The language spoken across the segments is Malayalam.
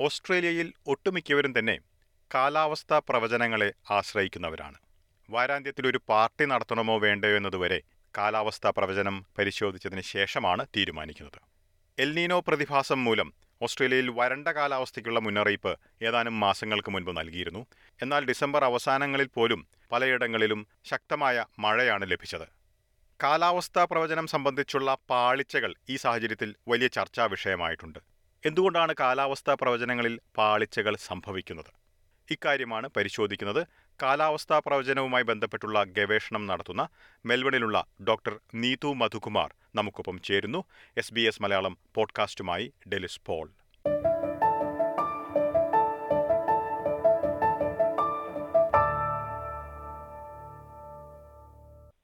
ഓസ്ട്രേലിയയിൽ ഒട്ടുമിക്കവരും തന്നെ കാലാവസ്ഥാ പ്രവചനങ്ങളെ ആശ്രയിക്കുന്നവരാണ്. വാരാന്ത്യത്തിൽ ഒരു പാർട്ടി നടത്തണമോ വേണ്ടയോ എന്നതുവരെ കാലാവസ്ഥാ പ്രവചനം പരിശോധിച്ചതിന് ശേഷമാണ് തീരുമാനിക്കുന്നത്. എൽനീനോ പ്രതിഭാസം മൂലം ഓസ്ട്രേലിയയിൽ വരണ്ട കാലാവസ്ഥയ്ക്കുള്ള മുന്നറിയിപ്പ് ഏതാനും മാസങ്ങൾക്ക് മുൻപ് നൽകിയിരുന്നു. എന്നാൽ ഡിസംബർ അവസാനങ്ങളിൽ പോലും പലയിടങ്ങളിലും ശക്തമായ മഴയാണ് ലഭിച്ചത്. കാലാവസ്ഥാ പ്രവചനം സംബന്ധിച്ചുള്ള പാളിച്ചകൾ ഈ സാഹചര്യത്തിൽ വലിയ ചർച്ചാ വിഷയമായിട്ടുണ്ട്. എന്തുകൊണ്ടാണ് കാലാവസ്ഥാ പ്രവചനങ്ങളിൽ പാളിച്ചകൾ സംഭവിക്കുന്നത്? ഇക്കാര്യമാണ് പരിശോധിക്കുന്നത്. കാലാവസ്ഥാ പ്രവചനവുമായി ബന്ധപ്പെട്ടുള്ള ഗവേഷണം നടത്തുന്ന മെൽബണിലുള്ള ഡോക്ടർ നീതു മധുകുമാർ നമുക്കൊപ്പം ചേരുന്നു. എസ് ബി എസ് മലയാളം പോഡ്കാസ്റ്റുമായി ഡെലിസ് പോൾ.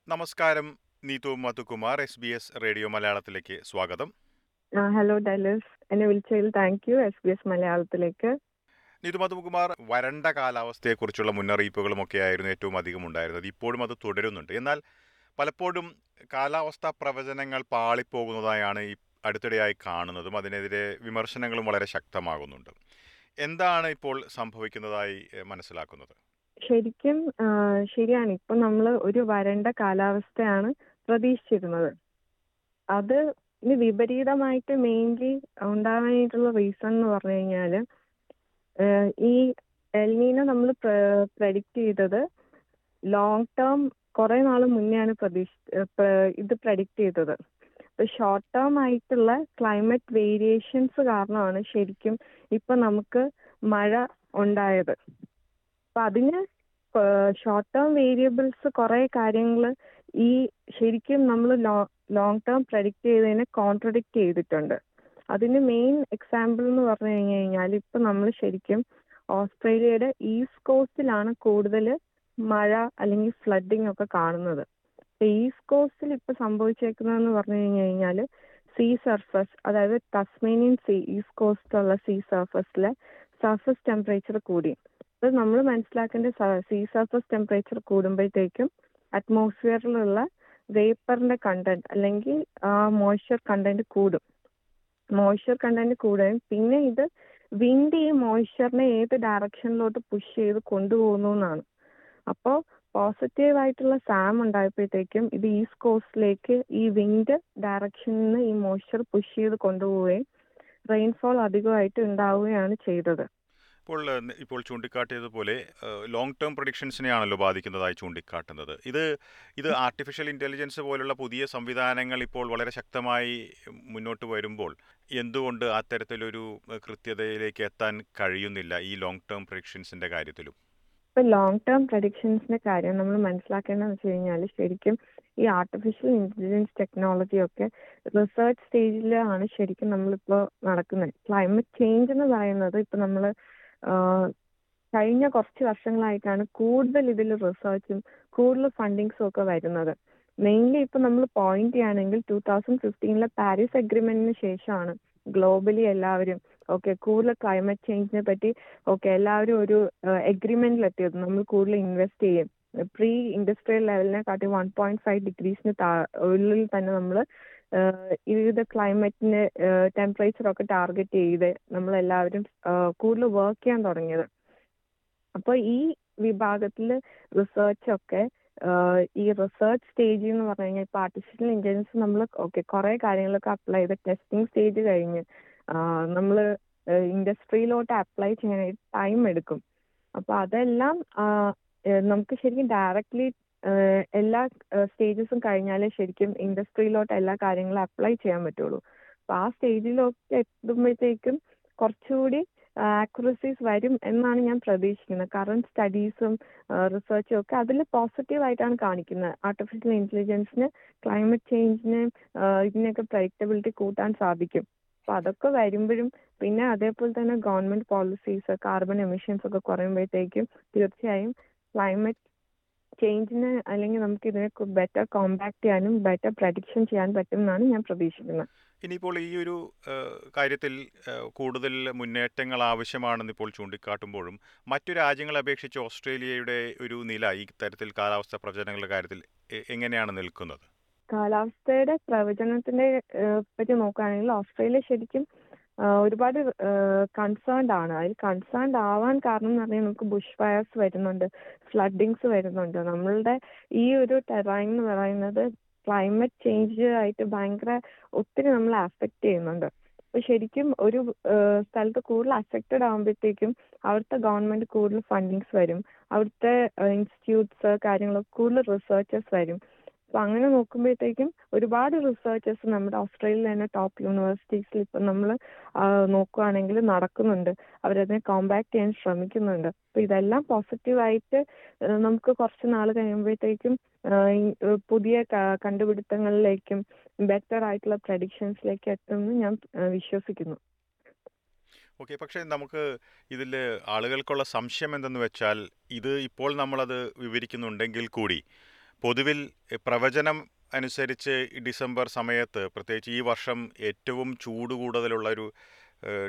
നമസ്കാരം Neethu Madhukumar S B S radio മലയാളത്തിലേക്ക് സ്വാഗതം. ഹലോ ഡൈലസ് എന്നെ വിളിച്ചതിൽ thank you S B S മലയാളത്തിലേക്ക്. നീതു മധുകുമാർ വരണ്ട കാലാവസ്ഥയെക്കുറിച്ചുള്ള മുന്നറിയിപ്പുകളുമൊക്കെ ആയിരുന്നു ഏറ്റവും അധികം ഉണ്ടായിരുന്നത്. ഇപ്പോഴും അത് തുടരുന്നുണ്ട്. എന്നാൽ പലപ്പോഴും കാലാവസ്ഥാ പ്രവചനങ്ങൾ പാളിപ്പോകുന്നതായാണ് ഈ അടുത്തിടെയായി കാണുന്നതും. അതിനെതിരെ വിമർശനങ്ങളും വളരെ ശക്തമാകുന്നുണ്ട്. എന്താണ് ഇപ്പോൾ സംഭവിക്കുന്നതായി മനസ്സിലാക്കുന്നത്? ശരിക്കും ശരിയാണ്. ഇപ്പൊ നമ്മൾ ഒരു വരണ്ട കാലാവസ്ഥയാണ് പ്രതീക്ഷിച്ചിരുന്നത്. അത് ഇനി വിപരീതമായിട്ട് മെയിൻലി ഉണ്ടാവാനായിട്ടുള്ള റീസൺ എന്ന് പറഞ്ഞു കഴിഞ്ഞാൽ ഈ എൽനീനെ നമ്മൾ പ്രഡിക്റ്റ് ചെയ്തത് ലോങ് ടേം കുറെ നാൾ മുന്നെയാണ് പ്രതീക്ഷ ഇത് പ്രഡിക്റ്റ് ചെയ്തത്. അപ്പൊ ഷോർട്ട് ടേം ആയിട്ടുള്ള ക്ലൈമറ്റ് വേരിയേഷൻസ് കാരണമാണ് ശരിക്കും ഇപ്പൊ നമുക്ക് മഴ ഉണ്ടായത്. അപ്പൊ അതിന് ഷോർട്ട് ടേം വേരിയബിൾസ് കുറെ കാര്യങ്ങൾ ഈ ശരിക്കും നമ്മൾ ലോങ് ടേം പ്രഡിക്റ്റ് ചെയ്തതിനെ കോൺട്രഡിക്റ്റ് ചെയ്തിട്ടുണ്ട്. അതിന് മെയിൻ എക്സാമ്പിൾ എന്ന് പറഞ്ഞു കഴിഞ്ഞു കഴിഞ്ഞാൽ ഇപ്പൊ നമ്മൾ ശരിക്കും ഓസ്ട്രേലിയയുടെ ഈസ്റ്റ് കോസ്റ്റിലാണ് കൂടുതൽ മഴ അല്ലെങ്കിൽ ഫ്ലഡിങ് ഒക്കെ കാണുന്നത്. ഈസ്റ്റ് കോസ്റ്റിൽ ഇപ്പൊ സംഭവിച്ചേക്കുന്നതെന്ന് പറഞ്ഞു കഴിഞ്ഞു കഴിഞ്ഞാൽ സീ സർഫസ് അതായത് തസ്മേനിയൻ സീ ഈസ്റ്റ് കോസ്റ്റിലുള്ള സീ സർഫസിലെ സർഫസ് ടെമ്പറേച്ചർ കൂടി. അത് നമ്മൾ മനസ്സിലാക്കേണ്ട സീ സർഫസ് ടെമ്പറേച്ചർ കൂടുമ്പോഴത്തേക്കും അറ്റ്മോസ്ഫിയറിലുള്ള വേപ്പറിന്റെ കണ്ടന്റ് അല്ലെങ്കിൽ ആ മോയ്സ്ചർ കണ്ടന്റ് കൂടും. മോയ്സ്ചർ കണ്ടന്റ് കൂടുകയും പിന്നെ ഇത് വിൻഡ് ഈ മോയ്സ്ചറിനെ ഏത് ഡയറക്ഷനിലോട്ട് പുഷ് ചെയ്ത് കൊണ്ടുപോകുന്നു എന്നാണ്. അപ്പോൾ പോസിറ്റീവ് ആയിട്ടുള്ള സാം ഉണ്ടായപ്പോഴത്തേക്കും ഇത് ഈസ്റ്റ് കോസ്റ്റിലേക്ക് ഈ വിൻഡ് ഡയറക്ഷനിൽ നിന്ന് ഈ മോയ്സ്ചർ പുഷ് ചെയ്ത് കൊണ്ടുപോവുകയും റെയിൻഫോൾ അധികമായിട്ട് ഉണ്ടാവുകയാണ് ചെയ്തത്. ഇപ്പോൾ ഇപ്പോൾ ചൂണ്ടിക്കാട്ടിയതുപോലെ ലോങ് ടേം പ്രൊഡിക്ഷൻസിനെയാണല്ലോ ബാധിക്കുന്നതായി ചൂണ്ടിക്കാട്ടുന്നത്. ഇത് ഇത് ആർട്ടിഫിഷ്യൽ ഇന്റലിജൻസ് പോലുള്ള പുതിയ സംവിധാനങ്ങൾ ഇപ്പോൾ വളരെ ശക്തമായി മുന്നോട്ട് വരുമ്പോൾ എന്തുകൊണ്ട് അത്തരത്തിലൊരു കൃത്യതയിലേക്ക് എത്താൻ കഴിയുന്നില്ല ഈ ലോങ് ടേം പ്രൊഡിക്ഷൻസിന്റെ കാര്യത്തിലും? ഇപ്പൊ ലോങ് ടേം പ്രഡിക്ഷൻസിന്റെ കാര്യം നമ്മൾ മനസ്സിലാക്കേണ്ടതെന്ന് വെച്ച് കഴിഞ്ഞാൽ ശരിക്കും ഈ ആർട്ടിഫിഷ്യൽ ഇന്റലിജൻസ് ടെക്നോളജി ഒക്കെ റിസർച്ച് സ്റ്റേജിലാണ് ശരിക്കും നമ്മളിപ്പോ നടക്കുന്നത്. ക്ലൈമറ്റ് ചേഞ്ച് എന്ന് പറയുന്നത് ഇപ്പൊ നമ്മൾ കഴിഞ്ഞ കുറച്ച് വർഷങ്ങളായിട്ടാണ് കൂടുതൽ ഇതിൽ റിസർച്ചും കൂടുതൽ ഫണ്ടിങ്സും ഒക്കെ വരുന്നത്. മെയിൻലി ഇപ്പൊ നമ്മൾ പോയിന്റ് ചെയ്യുകയാണെങ്കിൽ ടൂ തൗസൻഡ് ഫിഫ്റ്റീനിലെ പാരീസ് അഗ്രിമെന്റിന് ശേഷമാണ് ഗ്ലോബലി എല്ലാവരും ഓക്കെ കൂടുതൽ ക്ലൈമറ്റ് ചേഞ്ചിനെ പറ്റി ഓക്കെ എല്ലാവരും ഒരു എഗ്രിമെന്റിൽ എത്തിയത് നമ്മൾ കൂടുതൽ ഇൻവെസ്റ്റ് ചെയ്യും. പ്രീ ഇൻഡസ്ട്രിയൽ ലെവലിനെ കാട്ടി വൺ പോയിന്റ് ഫൈവ് ഡിഗ്രീസിന് ഉള്ളിൽ തന്നെ നമ്മൾ ഇത് ക്ലൈമറ്റിന് ടെമ്പറേച്ചർ ഒക്കെ ടാർഗറ്റ് ചെയ്ത് നമ്മൾ എല്ലാവരും കൂടുതൽ വർക്ക് ചെയ്യാൻ തുടങ്ങിയത്. അപ്പോൾ ഈ വിഭാഗത്തിൽ റിസർച്ചൊക്കെ ഈ റിസർച്ച് സ്റ്റേജ് എന്ന് പറഞ്ഞു കഴിഞ്ഞാൽ ഇപ്പൊ ആർട്ടിഫിഷ്യൽ നമ്മൾ ഓക്കെ കുറെ കാര്യങ്ങളൊക്കെ അപ്ലൈ ചെയ്ത് ടെസ്റ്റിംഗ് സ്റ്റേജ് കഴിഞ്ഞ് നമ്മൾ ഇൻഡസ്ട്രിയിലോട്ട് അപ്ലൈ ചെയ്യാനായിട്ട് ടൈം എടുക്കും. അപ്പൊ അതെല്ലാം നമുക്ക് ശരിക്കും ഡയറക്ട്ലി എല്ലാ സ്റ്റേജസും കഴിഞ്ഞാലേ ശരിക്കും ഇൻഡസ്ട്രിയിലോട്ട് എല്ലാ കാര്യങ്ങളും അപ്ലൈ ചെയ്യാൻ പറ്റുള്ളൂ. അപ്പൊ ആ സ്റ്റേജിലൊക്കെ എത്തുമ്പോഴത്തേക്കും കുറച്ചുകൂടി ആക്യുറസീസ് വരും എന്നാണ് ഞാൻ പ്രതീക്ഷിക്കുന്നത്. കറണ്ട് സ്റ്റഡീസും റിസർച്ചും ഒക്കെ അതിൽ പോസിറ്റീവ് ആയിട്ടാണ് കാണിക്കുന്നത്. ആർട്ടിഫിഷ്യൽ ഇന്റലിജൻസിന് ക്ലൈമറ്റ് ചേഞ്ചിന് ഇതിനൊക്കെ പ്രഡിക്റ്റബിലിറ്റി കൂട്ടാൻ സാധിക്കും. അപ്പൊ അതൊക്കെ വരുമ്പോഴും പിന്നെ അതേപോലെ തന്നെ ഗവൺമെന്റ് പോളിസീസ് കാർബൺ എമിഷൻസ് ഒക്കെ കുറയുമ്പോഴത്തേക്കും തീർച്ചയായും ക്ലൈമറ്റ് ചേഞ്ചിന് അല്ലെങ്കിൽ നമുക്ക് ഇതിനെ ബെറ്റർ കോമ്പാക്ട് ചെയ്യാനും ബെറ്റർ പ്രഡിക്ഷൻ ചെയ്യാൻ പറ്റും എന്നാണ് ഞാൻ പ്രതീക്ഷിക്കുന്നത്. ഇനിയിപ്പോൾ ഈ ഒരു കാര്യത്തിൽ കൂടുതൽ മുന്നേറ്റങ്ങൾ ആവശ്യമാണെന്ന് ഇപ്പോൾ ചൂണ്ടിക്കാട്ടുമ്പോഴും മറ്റു രാജ്യങ്ങളെ അപേക്ഷിച്ച് ഓസ്ട്രേലിയയുടെ ഒരു നില ഈ തരത്തിൽ കാലാവസ്ഥ പ്രവചനങ്ങളുടെ കാര്യത്തിൽ എങ്ങനെയാണ് നിൽക്കുന്നത്? കാലാവസ്ഥയുടെ പ്രവചനത്തിന്റെ പറ്റി നോക്കുകയാണെങ്കിൽ ഓസ്ട്രേലിയ ശരിക്കും ഒരുപാട് കൺസേൺഡ് ആണ്. അതിൽ കൺസേൺഡ് ആവാൻ കാരണം എന്ന് പറഞ്ഞാൽ നമുക്ക് ബുഷ് ഫയർസ് വരുന്നുണ്ട് ഫ്ലഡിങ്സ് വരുന്നുണ്ട്. നമ്മളുടെ ഈ ഒരു ടെറൈൻ എന്ന് പറയുന്നത് ക്ലൈമറ്റ് ചേഞ്ച് ആയിട്ട് ഭയങ്കര ഒത്തിരി നമ്മളെ അഫക്റ്റ് ചെയ്യുന്നുണ്ട്. അപ്പൊ ശരിക്കും ഒരു സ്ഥലത്ത് കൂടുതൽ അഫക്റ്റഡ് ആകുമ്പോഴത്തേക്കും അവിടുത്തെ ഗവൺമെന്റ് കൂടുതൽ ഫണ്ടിങ്സ് വരും. അവിടുത്തെ ഇൻസ്റ്റിറ്റ്യൂട്ട്സ് കാര്യങ്ങളൊക്കെ കൂടുതൽ റിസർച്ചേഴ്സ് വരും. അപ്പൊ അങ്ങനെ നോക്കുമ്പോഴത്തേക്കും ഒരുപാട് റിസർച്ചേഴ്സ് നമ്മുടെ ഓസ്ട്രേലിയയിൽ തന്നെ ടോപ്പ് യൂണിവേഴ്സിറ്റീസിൽ ഇപ്പം നമ്മൾ നോക്കുകയാണെങ്കിൽ നടക്കുന്നുണ്ട്. അവരതിനെ കോമ്പാക്ട് ചെയ്യാൻ ശ്രമിക്കുന്നുണ്ട്. അപ്പൊ ഇതെല്ലാം പോസിറ്റീവായിട്ട് നമുക്ക് കുറച്ച് നാൾ കഴിയുമ്പോഴത്തേക്കും പുതിയ കണ്ടുപിടുത്തങ്ങളിലേക്കും ബെറ്റർ ആയിട്ടുള്ള പ്രഡിക്ഷൻസിലേക്ക് എത്തുമെന്ന് ഞാൻ വിശ്വസിക്കുന്നു. ഓക്കെ പക്ഷേ നമുക്ക് ഇതിൽ ആളുകൾക്കുള്ള സംശയം എന്തെന്ന് വെച്ചാൽ ഇത് ഇപ്പോൾ നമ്മളത് വിവരിക്കുന്നുണ്ടെങ്കിൽ കൂടി പൊതുവിൽ പ്രവചനം അനുസരിച്ച് ഡിസംബർ സമയത്ത് പ്രത്യേകിച്ച് ഈ വർഷം ഏറ്റവും ചൂട് കൂടുതലുള്ള ഒരു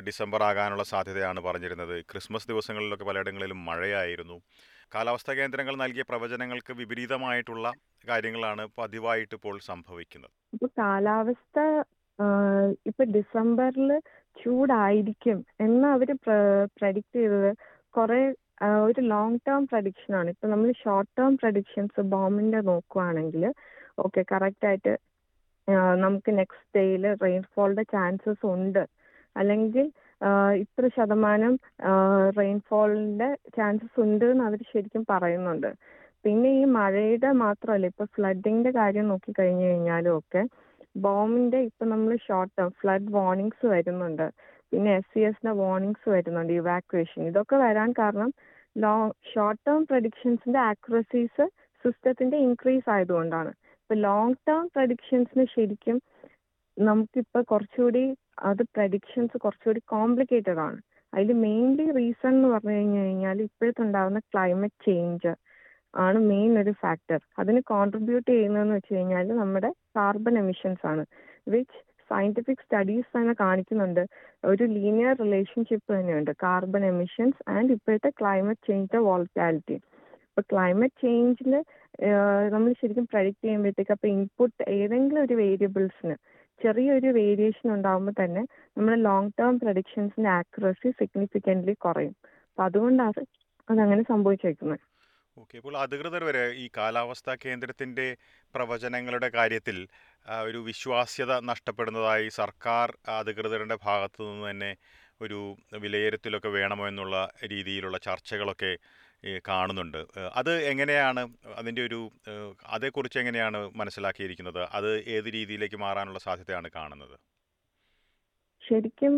ഡിസംബർ ആകാനുള്ള സാധ്യതയാണ് പറഞ്ഞിരുന്നത്. ക്രിസ്മസ് ദിവസങ്ങളിലൊക്കെ പലയിടങ്ങളിലും മഴയായിരുന്നു. കാലാവസ്ഥാ കേന്ദ്രങ്ങൾ നൽകിയ പ്രവചനങ്ങൾക്ക് വിപരീതമായിട്ടുള്ള കാര്യങ്ങളാണ് പതിവായിട്ട് ഇപ്പോൾ സംഭവിക്കുന്നത്. ഇപ്പൊ കാലാവസ്ഥ ഇപ്പൊ ഡിസംബറിൽ ചൂടായിരിക്കും എന്ന് അവർ പ്രഡിക്റ്റ് ചെയ്തത്. കുറെ ഒരു ലോങ് ടേം പ്രഡിക്ഷൻ ആണ്. ഇപ്പൊ നമ്മൾ ഷോർട്ട് ടേം പ്രഡിക്ഷൻസ് ബോമിന്റെ നോക്കുവാണെങ്കിൽ ഓക്കെ കറക്റ്റ് ആയിട്ട് നമുക്ക് നെക്സ്റ്റ് ഡേയിൽ റെയിൻഫോളിന്റെ ചാൻസസ് ഉണ്ട്. അല്ലെങ്കിൽ ഇത്ര ശതമാനം റെയിൻഫോളിന്റെ ചാൻസസ് ഉണ്ട് എന്ന് അവർ ശരിക്കും പറയുന്നുണ്ട്. പിന്നെ ഈ മഴയുടെ മാത്രമല്ല ഇപ്പൊ ഫ്ലഡിങ്ങിന്റെ കാര്യം നോക്കി കഴിഞ്ഞു കഴിഞ്ഞാലും ഒക്കെ ബോമിന്റെ ഇപ്പൊ നമ്മൾ ഷോർട്ട് ടേം ഫ്ലഡ് വാർണിംഗ്സ് വരുന്നുണ്ട്. പിന്നെ എസ് സി എസിന്റെ വാർണിംഗ്സ് വരുന്നുണ്ട് ഇവാക്വേഷൻ ഇതൊക്കെ വരാൻ കാരണം ലോങ് ഷോർട്ട് ടേം പ്രഡിക്ഷൻസിന്റെ ആക്യുറസീസ് സിസ്റ്റത്തിന്റെ ഇൻക്രീസ് ആയതുകൊണ്ടാണ്. ഇപ്പൊ ലോങ് ടേം പ്രഡിക്ഷൻസിന് ശരിക്കും നമുക്കിപ്പോ കുറച്ചുകൂടി അത് പ്രഡിക്ഷൻസ് കുറച്ചുകൂടി കോംപ്ലിക്കേറ്റഡ് ആണ്. അതിൽ മെയിൻലി റീസൺ എന്ന് പറഞ്ഞു കഴിഞ്ഞു കഴിഞ്ഞാൽ ഇപ്പോഴത്തെ ഉണ്ടാകുന്ന ക്ലൈമറ്റ് ചേഞ്ച് ആണ് മെയിൻ ഒരു ഫാക്ടർ അതിന് കോൺട്രിബ്യൂട്ട് ചെയ്യുന്നതെന്ന് വെച്ച് കഴിഞ്ഞാൽ നമ്മുടെ കാർബൺ എമിഷൻസ് ആണ് വിച്ച് സയന്റിഫിക് സ്റ്റഡീസ് തന്നെ കാണിക്കുന്നുണ്ട്. ഒരു ലീനിയർ റിലേഷൻഷിപ്പ് തന്നെയുണ്ട്. കാർബൺ എമിഷൻസ് ആൻഡ് ഇപ്പോഴത്തെ ക്ലൈമറ്റ് ചേഞ്ചിന്റെ വോൾറ്റാലിറ്റി ഇപ്പൊ ക്ലൈമറ്റ് ചേഞ്ചിൽ നമ്മൾ ശരിക്കും പ്രഡിക്റ്റ് ചെയ്യുമ്പോഴത്തേക്ക് അപ്പൊ ഇൻപുട്ട് ഏതെങ്കിലും ഒരു വേരിയബിൾസിന് ചെറിയൊരു വേരിയേഷൻ ഉണ്ടാകുമ്പോൾ തന്നെ നമ്മുടെ ലോങ് ടേം പ്രഡിക്ഷൻസിന്റെ ആക്യുറസി സിഗ്നിഫിക്കന്റ്ലി കുറയും. അപ്പൊ അതുകൊണ്ടാണ് അതങ്ങനെ സംഭവിച്ചേക്കുന്നത്. ഓക്കെ. ഇപ്പോൾ അധികൃതർ വരെ ഈ കാലാവസ്ഥാ കേന്ദ്രത്തിന്റെ പ്രവചനങ്ങളുടെ കാര്യത്തിൽ ഒരു വിശ്വാസ്യത നഷ്ടപ്പെടുന്നതായി സർക്കാർ അധികൃതരുടെ ഭാഗത്തു നിന്ന് തന്നെ ഒരു വിലയിരുത്തലൊക്കെ വേണമോ എന്നുള്ള രീതിയിലുള്ള ചർച്ചകളൊക്കെ കാണുന്നുണ്ട്. അത് എങ്ങനെയാണ് അതിന്റെ ഒരു അതേക്കുറിച്ച് എങ്ങനെയാണ് മനസ്സിലാക്കിയിരിക്കുന്നത്? അത് ഏത് രീതിയിലേക്ക് മാറാനുള്ള സാധ്യതയാണ് കാണുന്നത്? ശരിക്കും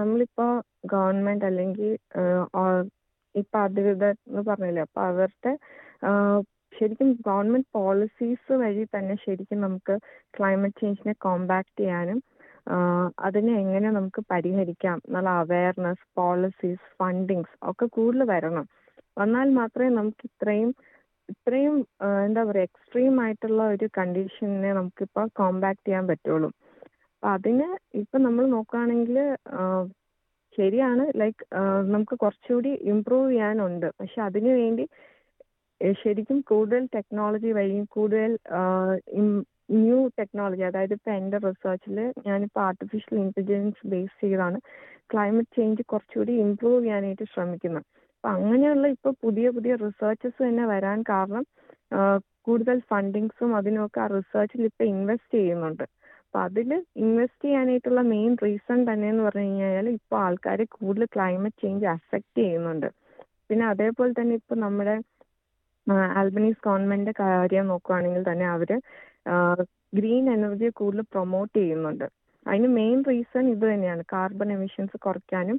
നമ്മളിപ്പോ ഗവൺമെന്റ് അല്ലെങ്കിൽ ഇപ്പൊ അധികൃതർ എന്ന് പറഞ്ഞില്ലേ അപ്പൊ അവരുടെ ശരിക്കും ഗവൺമെന്റ് പോളിസീസ് വഴി തന്നെ ശരിക്കും നമുക്ക് ക്ലൈമറ്റ് ചേഞ്ചിനെ കോമ്പാക്ട് ചെയ്യാനും അതിനെ എങ്ങനെ നമുക്ക് പരിഹരിക്കാം എന്നുള്ള അവയർനെസ് പോളിസീസ് ഫണ്ടിങ്സ് ഒക്കെ കൂടുതൽ വരണം. വന്നാൽ മാത്രമേ നമുക്ക് ഇത്രയും ഇത്രയും എന്താ പറയുക എക്സ്ട്രീം ആയിട്ടുള്ള ഒരു കണ്ടീഷനെ നമുക്കിപ്പോൾ കോമ്പാക്ട് ചെയ്യാൻ പറ്റുള്ളൂ. അപ്പൊ അതിന് ഇപ്പൊ നമ്മൾ നോക്കുകയാണെങ്കിൽ ശരിയാണ്. ലൈക്ക് നമുക്ക് കുറച്ചുകൂടി ഇമ്പ്രൂവ് ചെയ്യാനുണ്ട്. പക്ഷെ അതിനു വേണ്ടി ശരിക്കും കൂടുതൽ ടെക്നോളജി വഴിയും കൂടുതൽ ന്യൂ ടെക്നോളജി അതായത് ഇപ്പൊ എന്റെ റിസർച്ചിൽ ഞാനിപ്പോൾ ആർട്ടിഫിഷ്യൽ ഇന്റലിജൻസ് ബേസ് ചെയ്താണ്. ക്ലൈമറ്റ് ചേഞ്ച് കുറച്ചുകൂടി ഇമ്പ്രൂവ് ചെയ്യാനായിട്ട് ശ്രമിക്കുന്നത് അപ്പൊ അങ്ങനെയുള്ള ഇപ്പൊ പുതിയ പുതിയ റിസർച്ചസ് തന്നെ വരാൻ കാരണം കൂടുതൽ ഫണ്ടിങ്സും അതിനൊക്കെ ആ റിസർച്ചിൽ ഇപ്പൊ ഇൻവെസ്റ്റ് ചെയ്യുന്നുണ്ട്. അപ്പൊ അതിൽ ഇൻവെസ്റ്റ് ചെയ്യാനായിട്ടുള്ള മെയിൻ റീസൺ തന്നെ എന്ന് പറഞ്ഞു കഴിഞ്ഞാൽ ഇപ്പോൾ ആൾക്കാരെ കൂടുതൽ ക്ലൈമറ്റ് ചേഞ്ച് അഫക്റ്റ് ചെയ്യുന്നുണ്ട്. പിന്നെ അതേപോലെ തന്നെ ഇപ്പൊ നമ്മുടെ ആൽബനീസ് ഗവൺമെന്റ് കാര്യം നോക്കുകയാണെങ്കിൽ തന്നെ അവർ ഗ്രീൻ എനർജിയെ കൂടുതൽ പ്രൊമോട്ട് ചെയ്യുന്നുണ്ട്. അതിന് മെയിൻ റീസൺ ഇത് തന്നെയാണ്. കാർബൺ എമിഷൻസ് കുറയ്ക്കാനും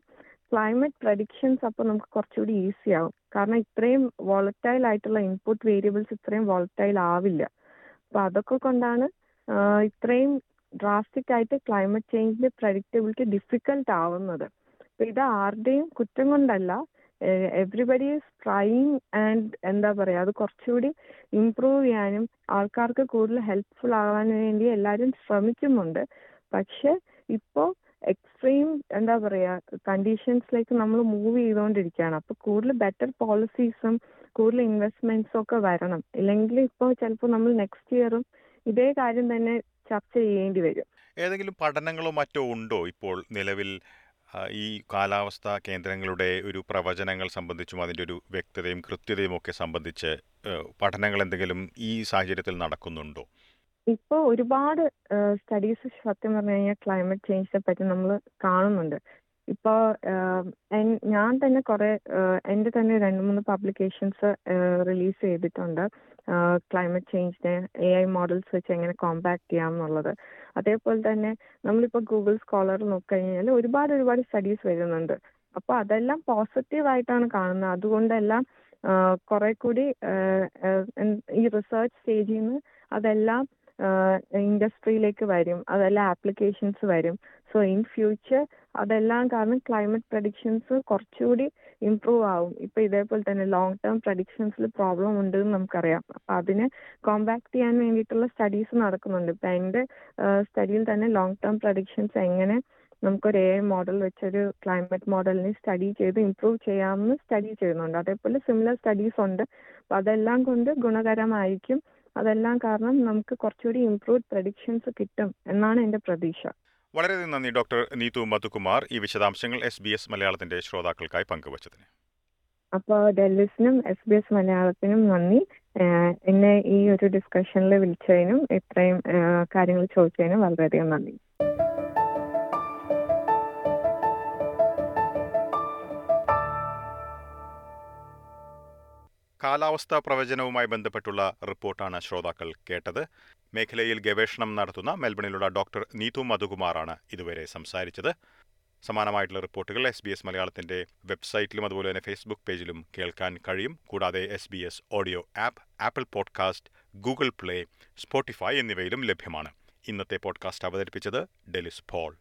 ക്ലൈമറ്റ് പ്രഡിക്ഷൻസ് അപ്പോൾ നമുക്ക് കുറച്ചുകൂടി ഈസി ആവും. കാരണം ഇത്രയും വോളറ്റൈൽ ആയിട്ടുള്ള ഇൻപുട്ട് വേരിയബിൾസ് ഇത്രയും വോളറ്റൈൽ ആവില്ല. അപ്പൊ അതൊക്കെ കൊണ്ടാണ് ഇത്രയും ഡ്രാസ്റ്റിക് ആയിട്ട് ക്ലൈമറ്റ് ചേഞ്ചിന്റെ പ്രഡിക്റ്റബിലിറ്റി ഡിഫിക്കൽട്ട് ആവുന്നത്. അപ്പൊ ഇത് ആരുടെയും കുറ്റം കൊണ്ടല്ല. എവ്രിബഡി ഈസ് ട്രൈയിങ് ആൻഡ് എന്താ പറയുക അത് കുറച്ചുകൂടി ഇമ്പ്രൂവ് ചെയ്യാനും ആൾക്കാർക്ക് കൂടുതൽ ഹെൽപ്ഫുൾ ആവാൻ വേണ്ടി എല്ലാവരും ശ്രമിക്കുന്നുണ്ട്. പക്ഷെ ഇപ്പോ എക്സ്ട്രീം എന്താ പറയുക കണ്ടീഷൻസിലേക്ക് നമ്മൾ മൂവ് ചെയ്തുകൊണ്ടിരിക്കുകയാണ് അപ്പോൾ കൂടുതൽ ബെറ്റർ പോളിസീസും കൂടുതൽ ഇൻവെസ്റ്റ്മെന്റ്സും ഒക്കെ വരണം. ഇല്ലെങ്കിൽ ഇപ്പോൾ ചിലപ്പോൾ നമ്മൾ നെക്സ്റ്റ് ഇയറും ഇതേ കാര്യം തന്നെ ചർച്ച ചെയ്യേണ്ടി വരും. ഏതെങ്കിലും പഠനങ്ങളോ മറ്റോ ഉണ്ടോ ഇപ്പോൾ നിലവിൽ ഈ കാലാവസ്ഥ കേന്ദ്രങ്ങളുടെ ഒരു പ്രവചനങ്ങൾ സംബന്ധിച്ചും അതിന്റെ ഒരു വ്യക്തതയും കൃത്യതയും ഒക്കെ സംബന്ധിച്ച് പഠനങ്ങൾ എന്തെങ്കിലും ഈ സാഹചര്യത്തിൽ നടക്കുന്നുണ്ടോ? ഇപ്പോൾ ഒരുപാട് സ്റ്റഡീസ് സത്യം പറഞ്ഞു കഴിഞ്ഞാൽ ക്ലൈമറ്റ് ചേഞ്ചിനെ പറ്റി നമ്മൾ കാണുന്നുണ്ട്. ഇപ്പോൾ ഞാൻ തന്നെ കുറെ എന്റെ തന്നെ രണ്ട് മൂന്ന് പബ്ലിക്കേഷൻസ് റിലീസ് ചെയ്തിട്ടുണ്ട്. ക്ലൈമറ്റ് ചേഞ്ചിനെ എ ഐ മോഡൽസ് വെച്ച് എങ്ങനെ കോമ്പാക്ട് ചെയ്യാം എന്നുള്ളത് അതേപോലെ തന്നെ നമ്മളിപ്പോൾ ഗൂഗിൾ സ്കോളർ നോക്കിക്കഴിഞ്ഞാൽ ഒരുപാട് ഒരുപാട് സ്റ്റഡീസ് വരുന്നുണ്ട്. അപ്പോൾ അതെല്ലാം പോസിറ്റീവായിട്ടാണ് കാണുന്നത്. അതുകൊണ്ടെല്ലാം കുറെ കൂടി ഈ റിസർച്ച് സ്റ്റേജിൽ നിന്ന് അതെല്ലാം ഇൻഡസ്ട്രിയിലേക്ക് വരും. അതെല്ലാം ആപ്ലിക്കേഷൻസ് വരും. സോ ഇൻ ഫ്യൂച്ചർ അതെല്ലാം കാരണം ക്ലൈമറ്റ് പ്രഡിക്ഷൻസ് കുറച്ചുകൂടി ഇമ്പ്രൂവ് ആവും. ഇപ്പൊ ഇതേപോലെ തന്നെ ലോങ് ടേം പ്രഡിക്ഷൻസിൽ പ്രോബ്ലം ഉണ്ട് എന്ന് നമുക്കറിയാം. അപ്പൊ അതിനെ കോമ്പാക്ട് ചെയ്യാൻ വേണ്ടിയിട്ടുള്ള സ്റ്റഡീസ് നടക്കുന്നുണ്ട്. ഇപ്പൊ എന്റെ സ്റ്റഡിയിൽ തന്നെ ലോങ് ടേം പ്രഡിക്ഷൻസ് എങ്ങനെ നമുക്കൊരു എ മോഡൽ വെച്ചൊരു ക്ലൈമറ്റ് മോഡലിനെ സ്റ്റഡി ചെയ്ത് ഇമ്പ്രൂവ് ചെയ്യാമെന്ന് സ്റ്റഡി ചെയ്യുന്നുണ്ട്. അതേപോലെ സിമിലർ സ്റ്റഡീസ് ഉണ്ട്. അപ്പൊ അതെല്ലാം കൊണ്ട് ഗുണകരമായിരിക്കും. അതെല്ലാം കാരണം നമുക്ക് കുറച്ചുകൂടി ഇംപ്രൂവ്ഡ് പ്രഡിക്ഷൻസ് കിട്ടും എന്നാണ് എന്റെ പ്രതീക്ഷ. വളരെയധികം നന്ദി ഡോക്ടർ നീതു മധുകുമാർ. ഈ വിശദാംശങ്ങൾ എസ് ബി എസ് മലയാളത്തിന്റെ ശ്രോതാക്കൾക്കായി പങ്കുവച്ചതിന്. അപ്പോൾ ഡെല്ലിസിനും എസ് ബി എസ് മലയാളത്തിനും നന്ദി. എന്നെ ഈ ഒരു ഡിസ്കഷനിൽ വിളിച്ചതിനും ഇത്രയും കാര്യങ്ങൾ ചോദിച്ചതിനും വളരെയധികം നന്ദി. കാലാവസ്ഥാ പ്രവചനവുമായി ബന്ധപ്പെട്ടുള്ള റിപ്പോർട്ടാണ് ശ്രോതാക്കൾ കേട്ടത്. മേഖലയിൽ ഗവേഷണം നടത്തുന്ന മെൽബണിലുള്ള ഡോക്ടർ നീതു മധുകുമാറാണ് ഇതുവരെ സംസാരിച്ചത്. സമാനമായിട്ടുള്ള റിപ്പോർട്ടുകൾ എസ് ബി എസ് മലയാളത്തിന്റെ വെബ്സൈറ്റിലും അതുപോലെ തന്നെ ഫേസ്ബുക്ക് പേജിലും കേൾക്കാൻ കഴിയും. കൂടാതെ S B S audio app Apple podcast Google Play Spotify എന്നിവയിലും ലഭ്യമാണ്. ഇന്നത്തെ പോഡ്കാസ്റ്റ് അവതരിപ്പിച്ചത് ഡെലിസ് പോൾ.